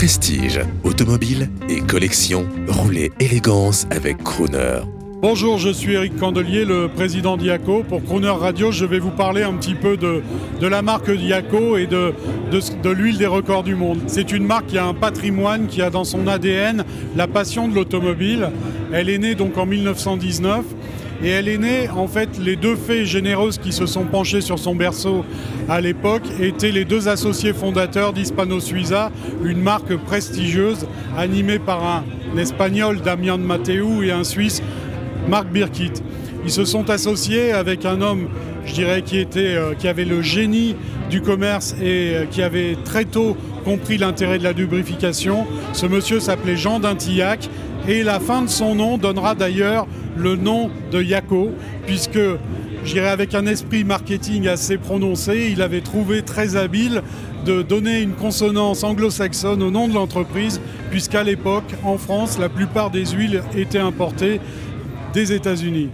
Prestige, automobile et collection, roulez élégance avec Crooner. Bonjour, je suis Eric Candelier, le président d'IACO. Pour Crooner Radio, je vais vous parler un petit peu de, la marque d'IACO et de, de, de l'huile des records du monde. C'est une marque qui a un patrimoine, qui a dans son ADN la passion de l'automobile. Elle est née donc en 1919 et elle est née, en fait, les deux fées généreuses qui se sont penchées sur son berceau à l'époque étaient les deux associés fondateurs d'Hispano Suiza, une marque prestigieuse animée par un Espagnol, Damian Mateu, et un Suisse, Marc Birkit. Ils se sont associés avec un homme, je dirais, qui, euh, avait le génie du commerce et euh, qui avait très tôt compris l'intérêt de la lubrification. Ce monsieur s'appelait Jean d'Intillac et la fin de son nom donnera d'ailleurs le nom de Yako, puisque je dirais avec un esprit marketing assez prononcé, il avait trouvé très habile de donner une consonance anglo-saxonne au nom de l'entreprise, puisqu'à l'époque, en France, la plupart des huiles étaient importées des États-Unis.